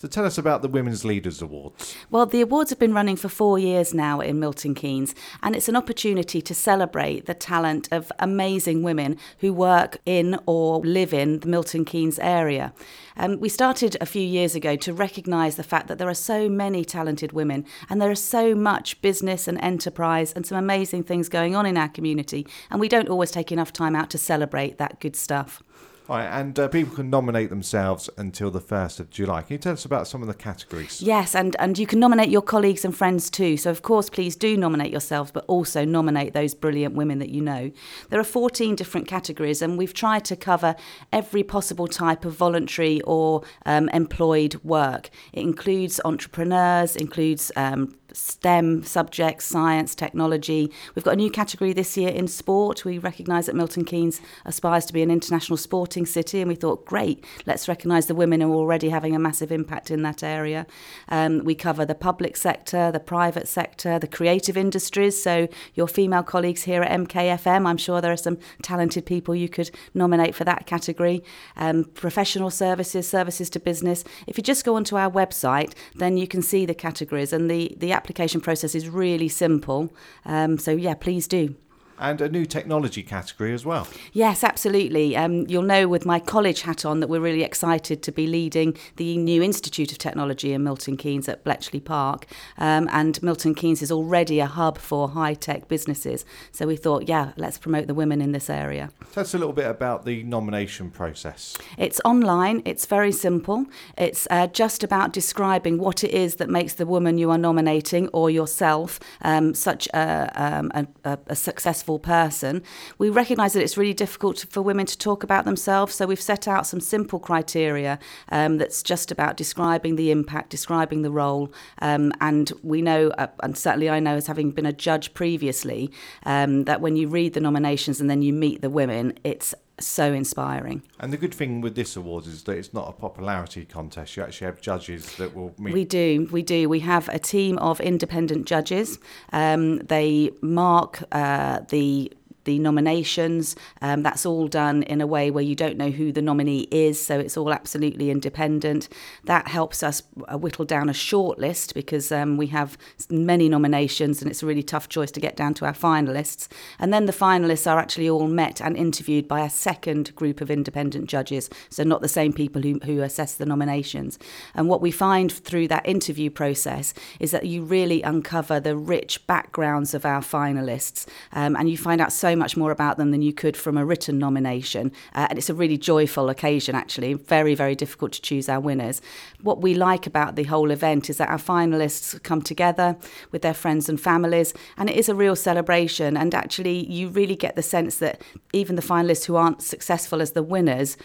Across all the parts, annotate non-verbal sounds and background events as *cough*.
So tell us about the Women's Leaders Awards. Well, the awards have been running for four years now in Milton Keynes, and it's an opportunity to celebrate the talent of amazing women who work in or live in the Milton Keynes area. Um, we started a few years ago to recognise the fact that there are so many talented women and there is so much business and enterprise and some amazing things going on in our community, and we don't always take enough time out to celebrate that good stuff. Right, and uh, people can nominate themselves until the 1st of July. Can you tell us about some of the categories? Yes, and, and you can nominate your colleagues and friends too. So, of course, please do nominate yourselves, but also nominate those brilliant women that you know. There are 14 different categories, and we've tried to cover every possible type of voluntary or um, employed work. It includes entrepreneurs, includes um, STEM subjects, science, technology. We've got a new category this year in sport. We recognise that Milton Keynes aspires to be an international sporting city, and we thought, great, let's recognise the women who are already having a massive impact in that area. Um, we cover the public sector, the private sector, the creative industries. So, your female colleagues here at MKFM, I'm sure there are some talented people you could nominate for that category. Um, professional services, services to business. If you just go onto our website, then you can see the categories and the, the application process is really simple. Um, so, yeah, please do and a new technology category as well. Yes, absolutely. Um, you'll know with my college hat on that we're really excited to be leading the new Institute of Technology in Milton Keynes at Bletchley Park. Um, and Milton Keynes is already a hub for high tech businesses. So we thought, yeah, let's promote the women in this area. Tell us a little bit about the nomination process. It's online, it's very simple. It's uh, just about describing what it is that makes the woman you are nominating or yourself um, such a, um, a, a successful successful person. We recognise that it's really difficult for women to talk about themselves, so we've set out some simple criteria um, that's just about describing the impact, describing the role, um, and we know, uh, and certainly I know as having been a judge previously, um, that when you read the nominations and then you meet the women, it's so inspiring. And the good thing with this award is that it's not a popularity contest. You actually have judges that will meet. We do, we do. We have a team of independent judges. Um, they mark uh, the the nominations. Um, that's all done in a way where you don't know who the nominee is, so it's all absolutely independent. That helps us uh, whittle down a short list because um, we have many nominations and it's a really tough choice to get down to our finalists. And then the finalists are actually all met and interviewed by a second group of independent judges, so not the same people who, who assess the nominations. And what we find through that interview process is that you really uncover the rich backgrounds of our finalists um, and you find out so much more about them than you could from a written nomination. Uh, and it's a really joyful occasion, actually. Very, very difficult to choose our winners. What we like about the whole event is that our finalists come together with their friends and families, and it is a real celebration. And actually, you really get the sense that even the finalists who aren't successful as the winners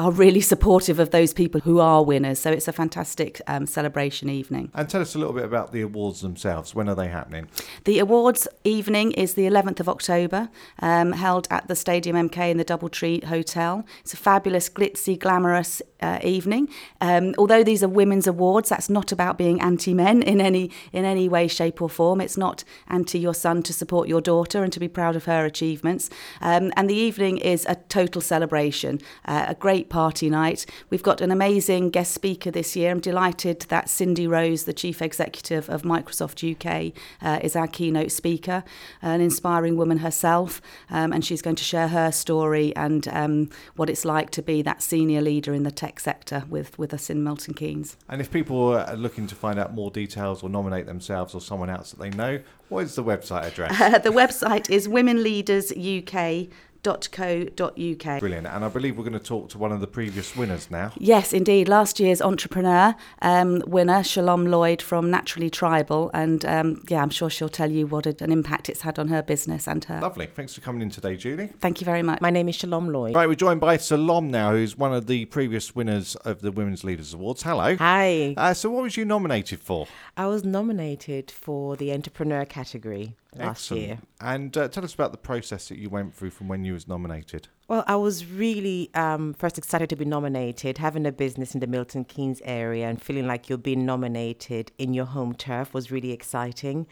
are really supportive of those people who are winners. So it's a fantastic um, celebration evening. And tell us a little bit about the awards themselves. When are they happening? The awards evening is the 11th of October, um, held at the Stadium MK in the Doubletree Hotel. It's a fabulous, glitzy, glamorous uh, evening. Um, although these are women's awards, that's not about being anti-men in any in any way, shape, or form. It's not anti your son to support your daughter and to be proud of her achievements. Um, and the evening is a total celebration, uh, a great party night. We've got an amazing guest speaker this year. I'm delighted that Cindy Rose, the Chief Executive of Microsoft UK, uh, is our keynote speaker, an inspiring woman herself, um, and she's going to share her story and um, what it's like to be that senior leader in the tech sector with, with us in Milton Keynes. And if people are looking to find out more details or nominate themselves or someone else that they know, what is the website address? Uh, *laughs* the website is Women Leaders UK www.co.uk. Brilliant. And I believe we're going to talk to one of the previous winners now. Yes, indeed. Last year's entrepreneur um, winner, Shalom Lloyd from Naturally Tribal. And um, yeah, I'm sure she'll tell you what an impact it's had on her business and her. Lovely. Thanks for coming in today, Julie. Thank you very much. My name is Shalom Lloyd. Right, we're joined by Shalom now, who's one of the previous winners of the Women's Leaders Awards. Hello. Hi. Uh, so, what was you nominated for? I was nominated for the entrepreneur category last Excellent. year. And uh, tell us about the process that you went through from when you was nominated. Well, I was really um, first excited to be nominated. Having a business in the Milton Keynes area and feeling like you're being nominated in your home turf was really exciting.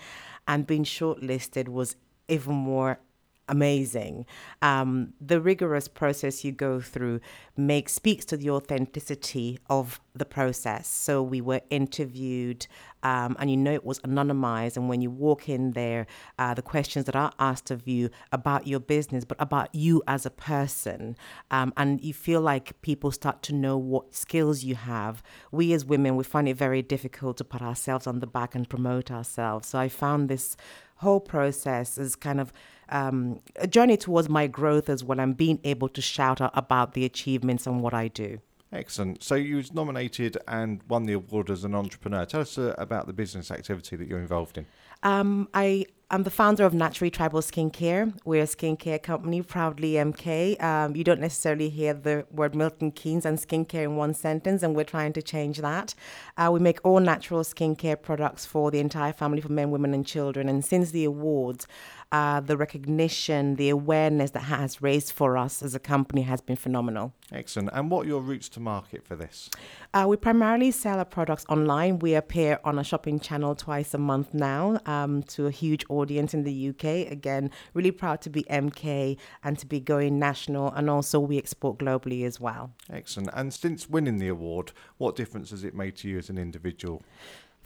And being shortlisted was even more amazing. Um, the rigorous process you go through makes speaks to the authenticity of the process. So we were interviewed, um, and you know it was anonymized. And when you walk in there, uh, the questions that are asked of you about your business, but about you as a person, um, and you feel like people start to know what skills you have. We as women, we find it very difficult to put ourselves on the back and promote ourselves. So I found this whole process is kind of um, a journey towards my growth as well. I'm being able to shout out about the achievements and what I do. Excellent. So you was nominated and won the award as an entrepreneur. Tell us uh, about the business activity that you're involved in. Um, I am the founder of Naturally Tribal Skincare. We're a skincare company, proudly MK. Um, you don't necessarily hear the word Milton Keynes and skincare in one sentence, and we're trying to change that. Uh, we make all natural skincare products for the entire family, for men, women, and children. And since the awards, uh, the recognition, the awareness that has raised for us as a company has been phenomenal. Excellent. And what are your routes to market for this? Uh, we primarily sell our products online. We appear on a shopping channel twice a month now um, to a huge audience in the UK. Again, really proud to be MK and to be going national, and also we export globally as well. Excellent. And since winning the award, what difference has it made to you as an individual?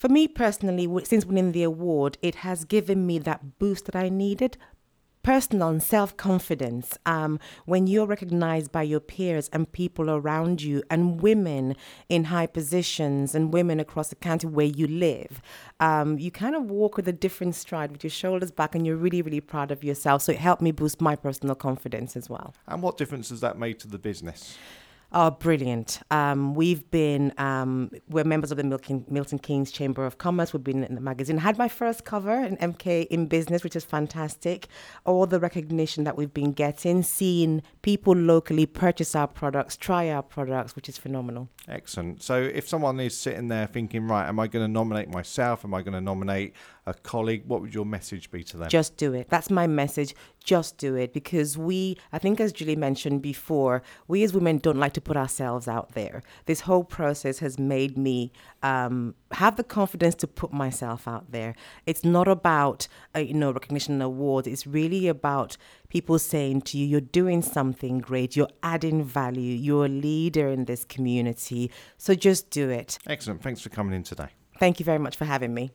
For me personally, since winning the award, it has given me that boost that I needed. Personal and self confidence. Um, when you're recognized by your peers and people around you, and women in high positions, and women across the county where you live, um, you kind of walk with a different stride with your shoulders back, and you're really, really proud of yourself. So it helped me boost my personal confidence as well. And what difference has that made to the business? Oh, brilliant. Um, we've been, um, we're members of the Milton, Milton Keynes Chamber of Commerce. We've been in the magazine. I had my first cover in MK in business, which is fantastic. All the recognition that we've been getting, seeing people locally purchase our products, try our products, which is phenomenal. Excellent. So if someone is sitting there thinking, right, am I going to nominate myself? Am I going to nominate a colleague? What would your message be to them? Just do it. That's my message. Just do it. Because we, I think, as Julie mentioned before, we as women don't like to put ourselves out there. This whole process has made me um, have the confidence to put myself out there. It's not about, uh, you know, recognition and awards. It's really about people saying to you, you're doing something great, you're adding value, you're a leader in this community. So just do it. Excellent. Thanks for coming in today. Thank you very much for having me.